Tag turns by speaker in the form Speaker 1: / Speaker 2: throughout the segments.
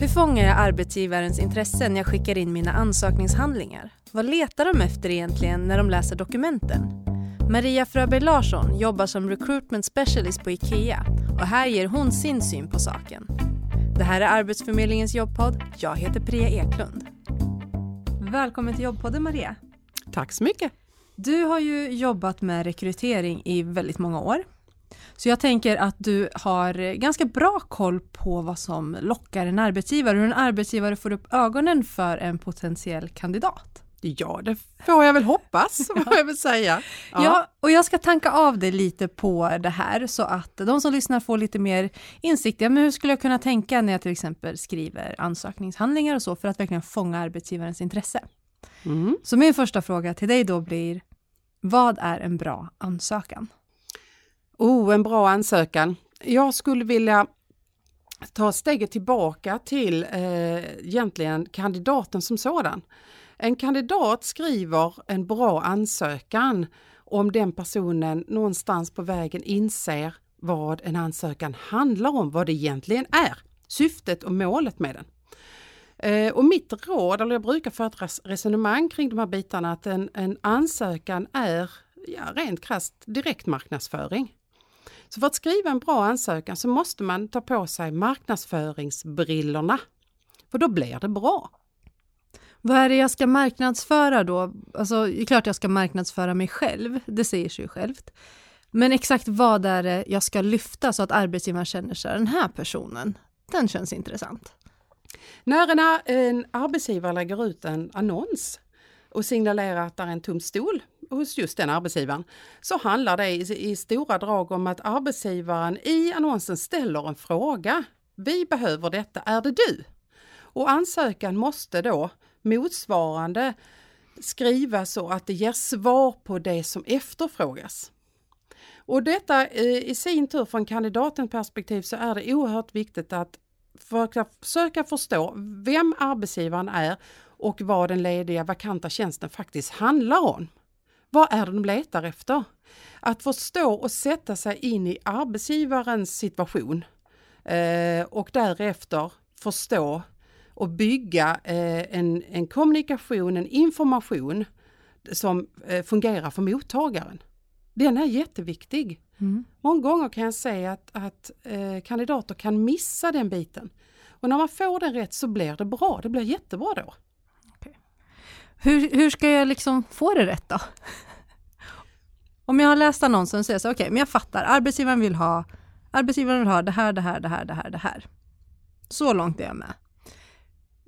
Speaker 1: Hur fångar jag arbetsgivarens intresse när jag skickar in mina ansökningshandlingar? Vad letar de efter egentligen när de läser dokumenten? Maria Fröberg Larsson jobbar som recruitment specialist på IKEA och här ger hon sin syn på saken. Det här är Arbetsförmedlingens jobbpodd. Jag heter Priya Eklund. Välkommen till jobbpodden Maria.
Speaker 2: Tack så mycket.
Speaker 1: Du har ju jobbat med rekrytering i väldigt många år. Så jag tänker att du har ganska bra koll på vad som lockar en arbetsgivare, hur en arbetsgivare får upp ögonen för en potentiell kandidat.
Speaker 2: Ja, det får jag väl hoppas, vad jag vill säga.
Speaker 1: Ja. ja. och jag ska tanka av dig lite på det här så att de som lyssnar får lite mer insikt. Ja, men hur skulle jag kunna tänka när jag till exempel skriver ansökningshandlingar och så för att verkligen fånga arbetsgivarens intresse? Mm. Så min första fråga till dig då blir, vad är en bra ansökan?
Speaker 2: Oh, en bra ansökan. Jag skulle vilja ta steget tillbaka till eh, egentligen kandidaten som sådan. En kandidat skriver en bra ansökan om den personen någonstans på vägen inser vad en ansökan handlar om, vad det egentligen är, syftet och målet med den. Eh, och mitt råd, eller jag brukar föra ett resonemang kring de här bitarna, att en, en ansökan är ja, rent krasst direktmarknadsföring. Så för att skriva en bra ansökan så måste man ta på sig marknadsföringsbrillorna. För då blir det bra.
Speaker 1: Vad är det jag ska marknadsföra då? Alltså, det är klart jag ska marknadsföra mig själv, det säger sig ju självt. Men exakt vad är det jag ska lyfta så att arbetsgivaren känner sig, den här personen, den känns intressant.
Speaker 2: När en, en arbetsgivare lägger ut en annons och signalerar att det är en tom stol hos just den arbetsgivaren så handlar det i, i stora drag om att arbetsgivaren i annonsen ställer en fråga. Vi behöver detta, är det du? Och ansökan måste då motsvarande skrivas så att det ger svar på det som efterfrågas. Och detta eh, i sin tur från kandidatens perspektiv så är det oerhört viktigt att försöka förstå vem arbetsgivaren är och vad den lediga vakanta tjänsten faktiskt handlar om. Vad är det de letar efter? Att förstå och sätta sig in i arbetsgivarens situation eh, och därefter förstå och bygga eh, en, en kommunikation, en information som eh, fungerar för mottagaren. Den är jätteviktig. Mm. Många gånger kan jag säga att, att eh, kandidater kan missa den biten. Och när man får den rätt så blir det bra, det blir jättebra då.
Speaker 1: Hur, hur ska jag liksom få det rätt då? Om jag har läst annonsen så är jag så okej, okay, men jag fattar, arbetsgivaren vill ha arbetsgivaren vill ha det här, det här, det här, det här, det här. Så långt är jag med.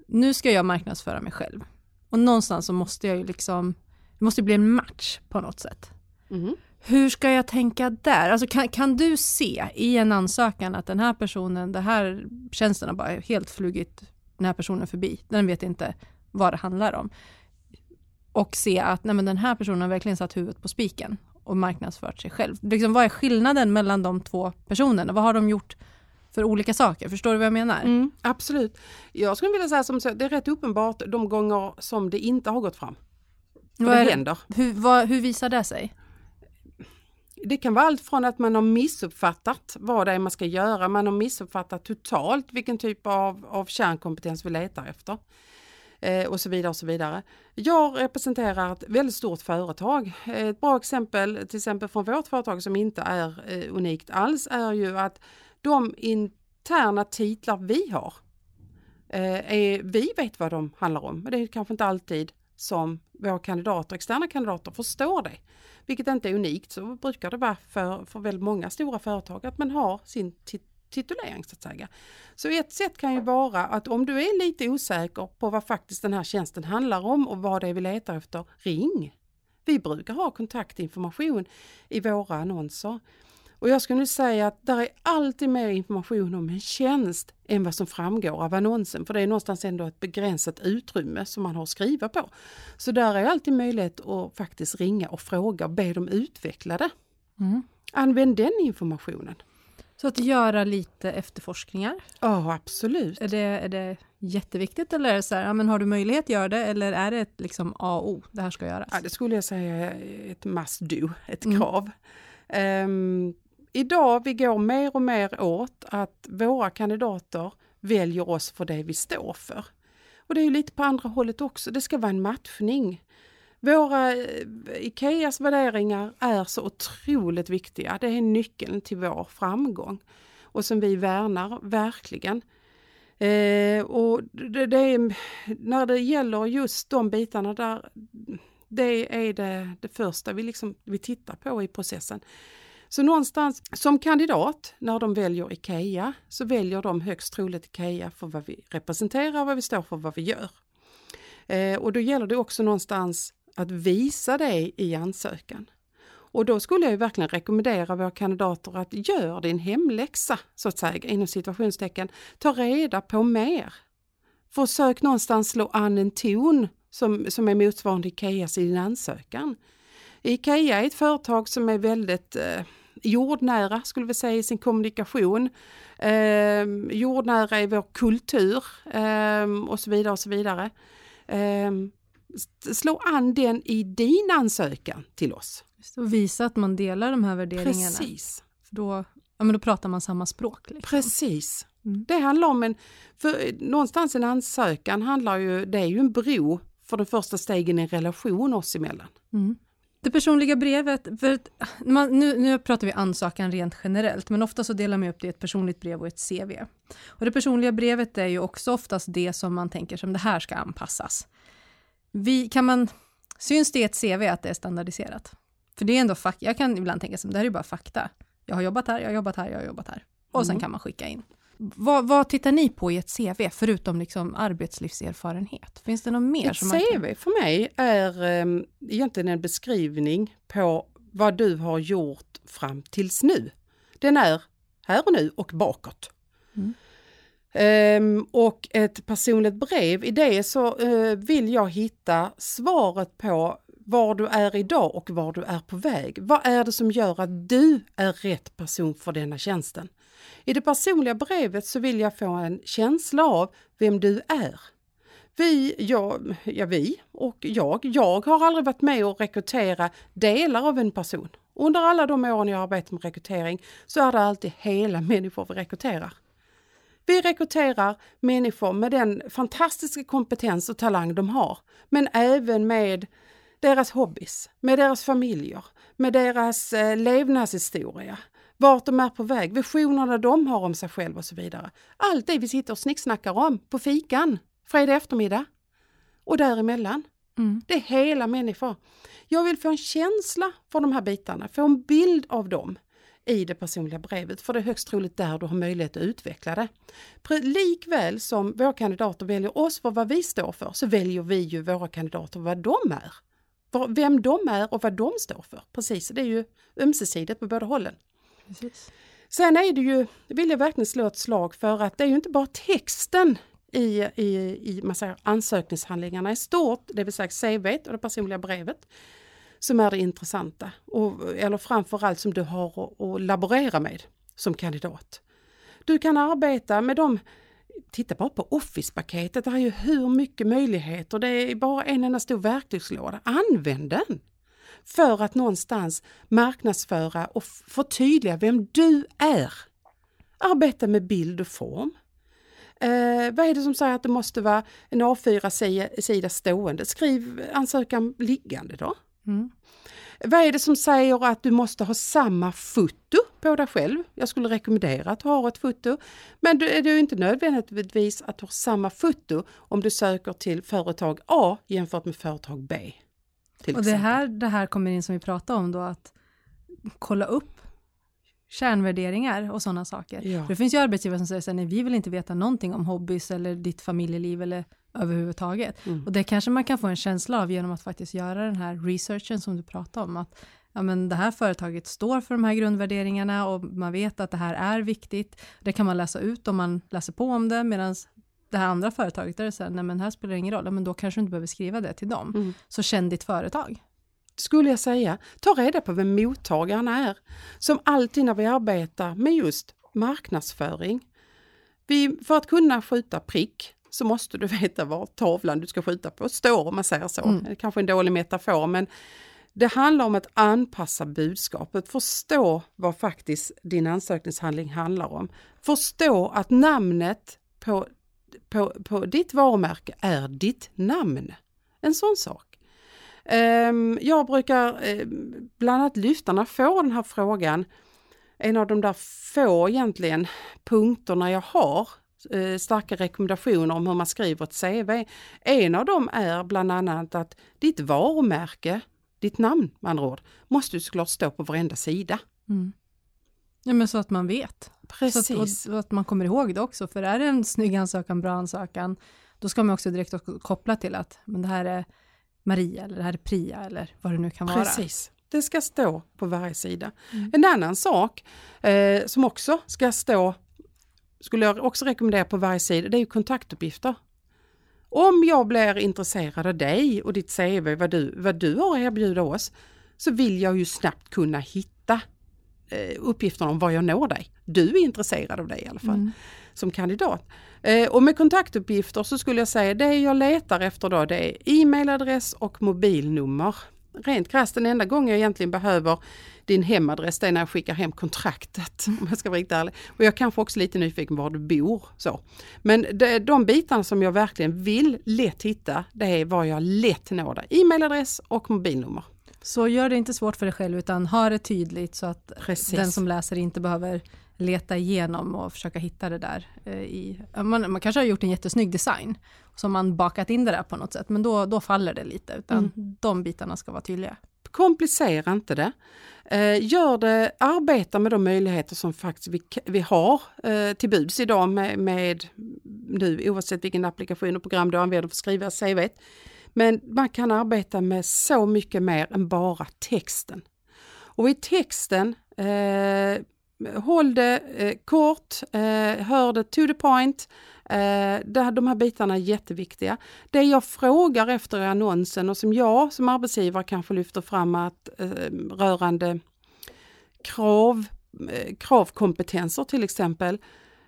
Speaker 1: Nu ska jag marknadsföra mig själv och någonstans så måste jag ju liksom, det måste bli en match på något sätt. Mm. Hur ska jag tänka där? Alltså kan, kan du se i en ansökan att den här personen, den här tjänsten har bara helt flugit den här personen förbi. Den vet inte vad det handlar om. Och se att nej men den här personen har verkligen satt huvudet på spiken och marknadsfört sig själv. Liksom, vad är skillnaden mellan de två personerna? Vad har de gjort för olika saker? Förstår du vad jag menar?
Speaker 2: Mm, absolut. Jag skulle vilja säga som så, det är rätt uppenbart de gånger som det inte har gått fram.
Speaker 1: Vad det händer. Hur, vad, hur visar det sig?
Speaker 2: Det kan vara allt från att man har missuppfattat vad det är man ska göra, man har missuppfattat totalt vilken typ av, av kärnkompetens vi letar efter. Eh, och så vidare och så vidare. Jag representerar ett väldigt stort företag. Eh, ett bra exempel till exempel från vårt företag som inte är eh, unikt alls är ju att de interna titlar vi har, eh, är, vi vet vad de handlar om, men det är kanske inte alltid som våra kandidater, externa kandidater förstår det. Vilket inte är unikt, så brukar det vara för, för väldigt många stora företag att man har sin titulering så att säga. Så ett sätt kan ju vara att om du är lite osäker på vad faktiskt den här tjänsten handlar om och vad det är vi letar efter, ring! Vi brukar ha kontaktinformation i våra annonser. Och jag skulle nu säga att där är alltid mer information om en tjänst än vad som framgår av annonsen, för det är någonstans ändå ett begränsat utrymme som man har att skriva på. Så där är alltid möjlighet att faktiskt ringa och fråga och be dem utveckla det. Mm. Använd den informationen.
Speaker 1: Så att göra lite efterforskningar?
Speaker 2: Ja, oh, absolut.
Speaker 1: Är det, är det jätteviktigt eller är det så här, ja, men har du möjlighet att göra det eller är det ett liksom A och O, det här ska göras?
Speaker 2: Ja, det skulle jag säga är ett must do, ett mm. krav. Um, idag vi går mer och mer åt att våra kandidater väljer oss för det vi står för. Och det är ju lite på andra hållet också, det ska vara en matchning. Våra eh, Ikeas värderingar är så otroligt viktiga. Det är nyckeln till vår framgång och som vi värnar verkligen. Eh, och det, det är, när det gäller just de bitarna där, det är det, det första vi, liksom, vi tittar på i processen. Så någonstans som kandidat, när de väljer IKEA, så väljer de högst troligt IKEA för vad vi representerar, vad vi står för, vad vi gör. Eh, och då gäller det också någonstans att visa det i ansökan. Och då skulle jag verkligen rekommendera våra kandidater att gör din hemläxa, så att säga, inom situationstecken. Ta reda på mer. Försök någonstans slå an en ton som, som är motsvarande Ikeas i din ansökan. Ikea är ett företag som är väldigt eh, jordnära skulle vi säga i sin kommunikation. Eh, jordnära i vår kultur eh, och så vidare och så vidare. Ehm, Eh, slå an den i din ansökan till oss.
Speaker 1: och visa att man delar de här värderingarna.
Speaker 2: Precis.
Speaker 1: För då, ja, men då pratar man samma språk. Liksom.
Speaker 2: Precis.
Speaker 1: Mm.
Speaker 2: Det handlar om en, för någonstans en ansökan handlar ju, det är ju en bro för de första stegen i en relation oss emellan.
Speaker 1: Mm. Det personliga brevet, man, nu, nu pratar vi ansökan rent generellt, men ofta så delar man upp det i ett personligt brev och ett CV. Och det personliga brevet är ju också oftast det som man tänker som det här ska anpassas. Vi, kan man, syns det i ett CV att det är standardiserat? För det är ändå fakta, jag kan ibland tänka som det här är bara fakta. Jag har jobbat här, jag har jobbat här, jag har jobbat här. Och sen
Speaker 2: Mm.
Speaker 1: kan man skicka in. Vad, vad tittar ni på i ett CV, förutom liksom arbetslivserfarenhet? Finns det något mer?
Speaker 2: Ett
Speaker 1: som man kan...
Speaker 2: CV för mig är um, egentligen en beskrivning på vad du har gjort fram tills nu. Den är här och nu och bakåt.
Speaker 1: Mm.
Speaker 2: Um, och ett personligt brev, i det så uh, vill jag hitta svaret på var du är idag och var du är på väg. Vad är det som gör att du är rätt person för denna tjänsten? I det personliga brevet så vill jag få en känsla av vem du är. Vi, jag, ja vi och jag, jag har aldrig varit med och rekrytera delar av en person. Under alla de åren jag arbetat med rekrytering så är det alltid hela människor vi rekryterar. Vi rekryterar människor med den fantastiska kompetens och talang de har, men även med deras hobbys, med deras familjer, med deras eh, levnadshistoria, vart de är på väg, visionerna de har om sig själva och så vidare. Allt det vi sitter och snicksnackar om på fikan fredag eftermiddag och däremellan.
Speaker 1: Mm.
Speaker 2: Det är hela människor. Jag vill få en känsla för de här bitarna, få en bild av dem i det personliga brevet, för det är högst troligt där du har möjlighet att utveckla det. Likväl som våra kandidater väljer oss för vad vi står för, så väljer vi ju våra kandidater vad de är. Vem de är och vad de står för. Precis, det är ju ömsesidigt på båda hållen.
Speaker 1: Precis.
Speaker 2: Sen är det ju, vill jag verkligen slå ett slag för att det är ju inte bara texten i, i, i man säger, ansökningshandlingarna i stort, det vill säga CV och det personliga brevet, som är det intressanta. Och, eller framförallt som du har att, att laborera med som kandidat. Du kan arbeta med dem Titta bara på Office-paketet, det har ju hur mycket möjligheter, det är bara en enda stor verktygslåda. Använd den! För att någonstans marknadsföra och förtydliga vem du är. Arbeta med bild och form. Eh, vad är det som säger att det måste vara en A4-sida stående? Skriv ansökan liggande då.
Speaker 1: Mm.
Speaker 2: Vad är det som säger att du måste ha samma foto på dig själv? Jag skulle rekommendera att du har ett foto. Men det är inte nödvändigtvis att du har samma foto om du söker till företag A jämfört med företag B.
Speaker 1: Och det här, det här kommer in som vi pratade om då, att kolla upp kärnvärderingar och sådana saker.
Speaker 2: Ja.
Speaker 1: Det finns ju arbetsgivare som säger så här, nej vi vill inte veta någonting om hobbys eller ditt familjeliv eller överhuvudtaget.
Speaker 2: Mm.
Speaker 1: Och det kanske man kan få en känsla av genom att faktiskt göra den här researchen som du pratade om. Att ja, men det här företaget står för de här grundvärderingarna och man vet att det här är viktigt. Det kan man läsa ut om man läser på om det medan det här andra företaget där det säger nej men här spelar det ingen roll, Ja, men då kanske du inte behöver skriva det till dem.
Speaker 2: Mm.
Speaker 1: Så känn ditt företag.
Speaker 2: skulle jag säga, ta reda på vem mottagaren är. Som alltid när vi arbetar med just marknadsföring. Vi, för att kunna skjuta prick så måste du veta var tavlan du ska skjuta på står om man säger så.
Speaker 1: Mm.
Speaker 2: Det är kanske en dålig metafor men det handlar om att anpassa budskapet, förstå vad faktiskt din ansökningshandling handlar om. Förstå att namnet på, på, på ditt varumärke är ditt namn. En sån sak. Ehm, jag brukar eh, bland annat lyfta när jag får den här frågan, en av de där få egentligen punkterna jag har starka rekommendationer om hur man skriver ett CV. En av dem är bland annat att ditt varumärke, ditt namn med andra ord, måste ju såklart stå på varenda sida.
Speaker 1: Mm. Ja, men så att man vet.
Speaker 2: Precis.
Speaker 1: Så att, och, och att man kommer ihåg det också, för är det en snygg ansökan, bra ansökan, då ska man också direkt koppla till att men det här är Maria eller det här är Priya eller vad det nu kan vara.
Speaker 2: Precis. Det ska stå på varje sida. Mm. En annan sak eh, som också ska stå, skulle jag också rekommendera på varje sida, det är ju kontaktuppgifter. Om jag blir intresserad av dig och ditt CV, vad du, vad du har att erbjuda oss, så vill jag ju snabbt kunna hitta eh, uppgifterna om var jag når dig. Du är intresserad av dig i alla fall mm. som kandidat. Eh, och med kontaktuppgifter så skulle jag säga det jag letar efter då det är e-mailadress och mobilnummer. Rent krasst den enda gången jag egentligen behöver din hemadress det är när jag skickar hem kontraktet om jag ska vara riktigt ärlig. Och jag är kanske också lite nyfiken var du bor. Så. Men det, de bitarna som jag verkligen vill lätt hitta det är var jag lätt når dig. E-mailadress och mobilnummer.
Speaker 1: Så gör det inte svårt för dig själv utan ha det tydligt så att Precis. den som läser inte behöver leta igenom och försöka hitta det där. Eh, I, man, man kanske har gjort en jättesnygg design som man bakat in det där på något sätt men då, då faller det lite utan mm. de bitarna ska vara tydliga.
Speaker 2: Komplicera inte det. Eh, gör det, arbeta med de möjligheter som faktiskt vi, vi har eh, till buds idag med, med nu oavsett vilken applikation och program du använder för att skriva CV. Men man kan arbeta med så mycket mer än bara texten. Och i texten, eh, håll det eh, kort, eh, hör det to the point. Eh, det, de här bitarna är jätteviktiga. Det jag frågar efter i annonsen och som jag som arbetsgivare kanske lyfter fram att eh, rörande krav, eh, kravkompetenser till exempel.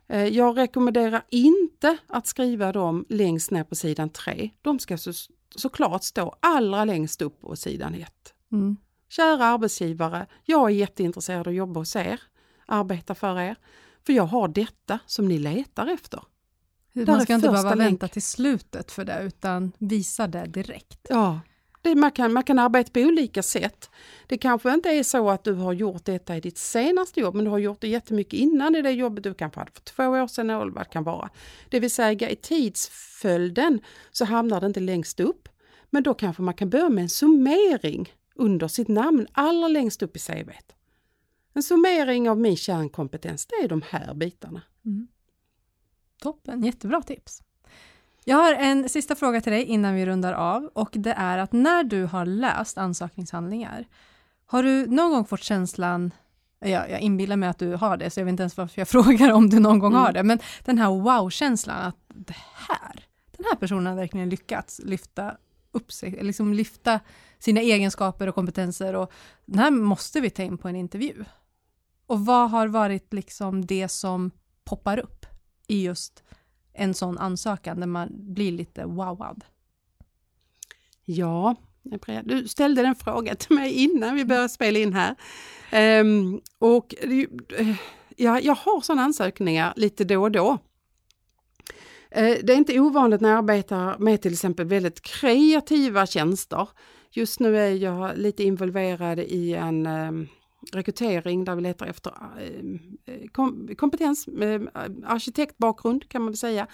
Speaker 2: Eh, jag rekommenderar inte att skriva dem längst ner på sidan 3. De ska så, såklart stå allra längst upp på sidan 1. Mm. Kära arbetsgivare, jag är jätteintresserad av att jobba hos er, arbeta för er, för jag har detta som ni letar efter.
Speaker 1: Man ska inte behöva länk. vänta till slutet för det utan visa det direkt.
Speaker 2: Ja, det, man, kan, man kan arbeta på olika sätt. Det kanske inte är så att du har gjort detta i ditt senaste jobb men du har gjort det jättemycket innan i det jobbet du kanske hade för två år sedan eller vad det kan vara. Det vill säga i tidsföljden så hamnar det inte längst upp. Men då kanske man kan börja med en summering under sitt namn allra längst upp i CV. En summering av min kärnkompetens, det är de här bitarna. Mm.
Speaker 1: Toppen, jättebra tips. Jag har en sista fråga till dig innan vi rundar av och det är att när du har läst ansökningshandlingar, har du någon gång fått känslan jag, jag inbillar mig att du har det, så jag vet inte ens varför jag frågar om du någon gång mm. har det, men den här wow-känslan att det här, den här personen har verkligen lyckats lyfta upp sig, liksom lyfta sina egenskaper och kompetenser och den här måste vi ta in på en intervju. Och vad har varit liksom det som poppar upp i just en sån ansökan där man blir lite wowad?
Speaker 2: Ja, du ställde den frågan till mig innan vi började spela in här. Um, och eh, ja, jag har sådana ansökningar lite då och då. Eh, det är inte ovanligt när jag arbetar med till exempel väldigt kreativa tjänster. Just nu är jag lite involverad i en um, rekrytering där vi letar efter eh, eh, kompetens, eh, arkitektbakgrund kan man väl säga.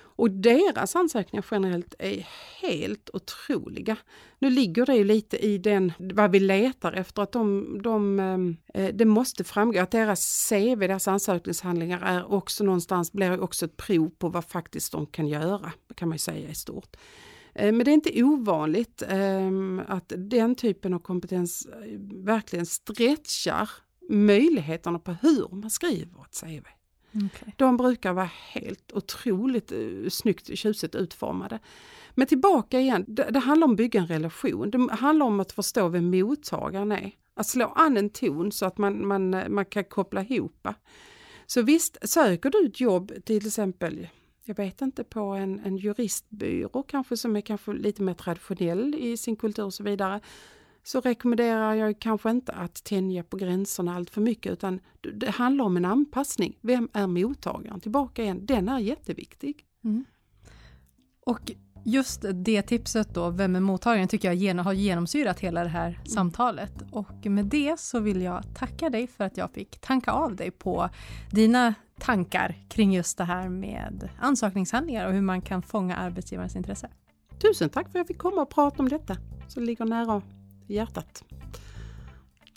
Speaker 2: Och deras ansökningar generellt är helt otroliga. Nu ligger det ju lite i den, vad vi letar efter, att de, de, det måste framgå att deras CV, deras ansökningshandlingar är också någonstans, blir också ett prov på vad faktiskt de kan göra, kan man ju säga i stort. Eh, men det är inte ovanligt ehm, att den typen av kompetens eh, verkligen stretchar möjligheterna på hur man skriver ett CV. Okay. De brukar vara helt otroligt uh, snyggt tjusigt utformade. Men tillbaka igen, det, det, handlar om att bygga en relation. Det handlar om att förstå vem mottagaren är. Att slå an en ton så att man, man, man kan koppla ihop. Så visst, söker du ett jobb till exempel jag vet inte, på en, en juristbyrå kanske som är kanske lite mer traditionell i sin kultur och så vidare. så rekommenderar jag kanske inte att tänja på gränserna allt för mycket utan det handlar om en anpassning. Vem är mottagaren? Tillbaka igen, den är jätteviktig.
Speaker 1: Mm. Och just det tipset då, vem är mottagaren, tycker jag har genomsyrat hela det här mm. samtalet. Och med det så vill jag tacka dig för att jag fick tanka av dig på dina tankar kring just det här med ansökningshandlingar och hur man kan fånga arbetsgivarens intresse.
Speaker 2: Tusen tack för att jag fick komma och prata om detta som ligger nära hjärtat.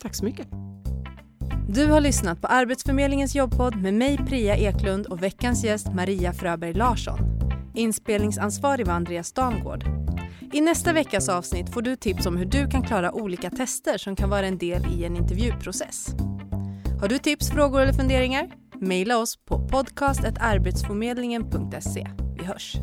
Speaker 2: Tack så mycket.
Speaker 1: Du har lyssnat på Arbetsförmedlingens jobbpodd med mig Priya Eklund och veckans gäst Maria Fröberg Larsson. Inspelningsansvarig var Andreas Dangård. I nästa veckas avsnitt får du tips om hur du kan klara olika tester som kan vara en del i en intervjuprocess. Har du tips, frågor eller funderingar? Maila oss på podcastetarbetsförmedlingen.se. Vi hörs!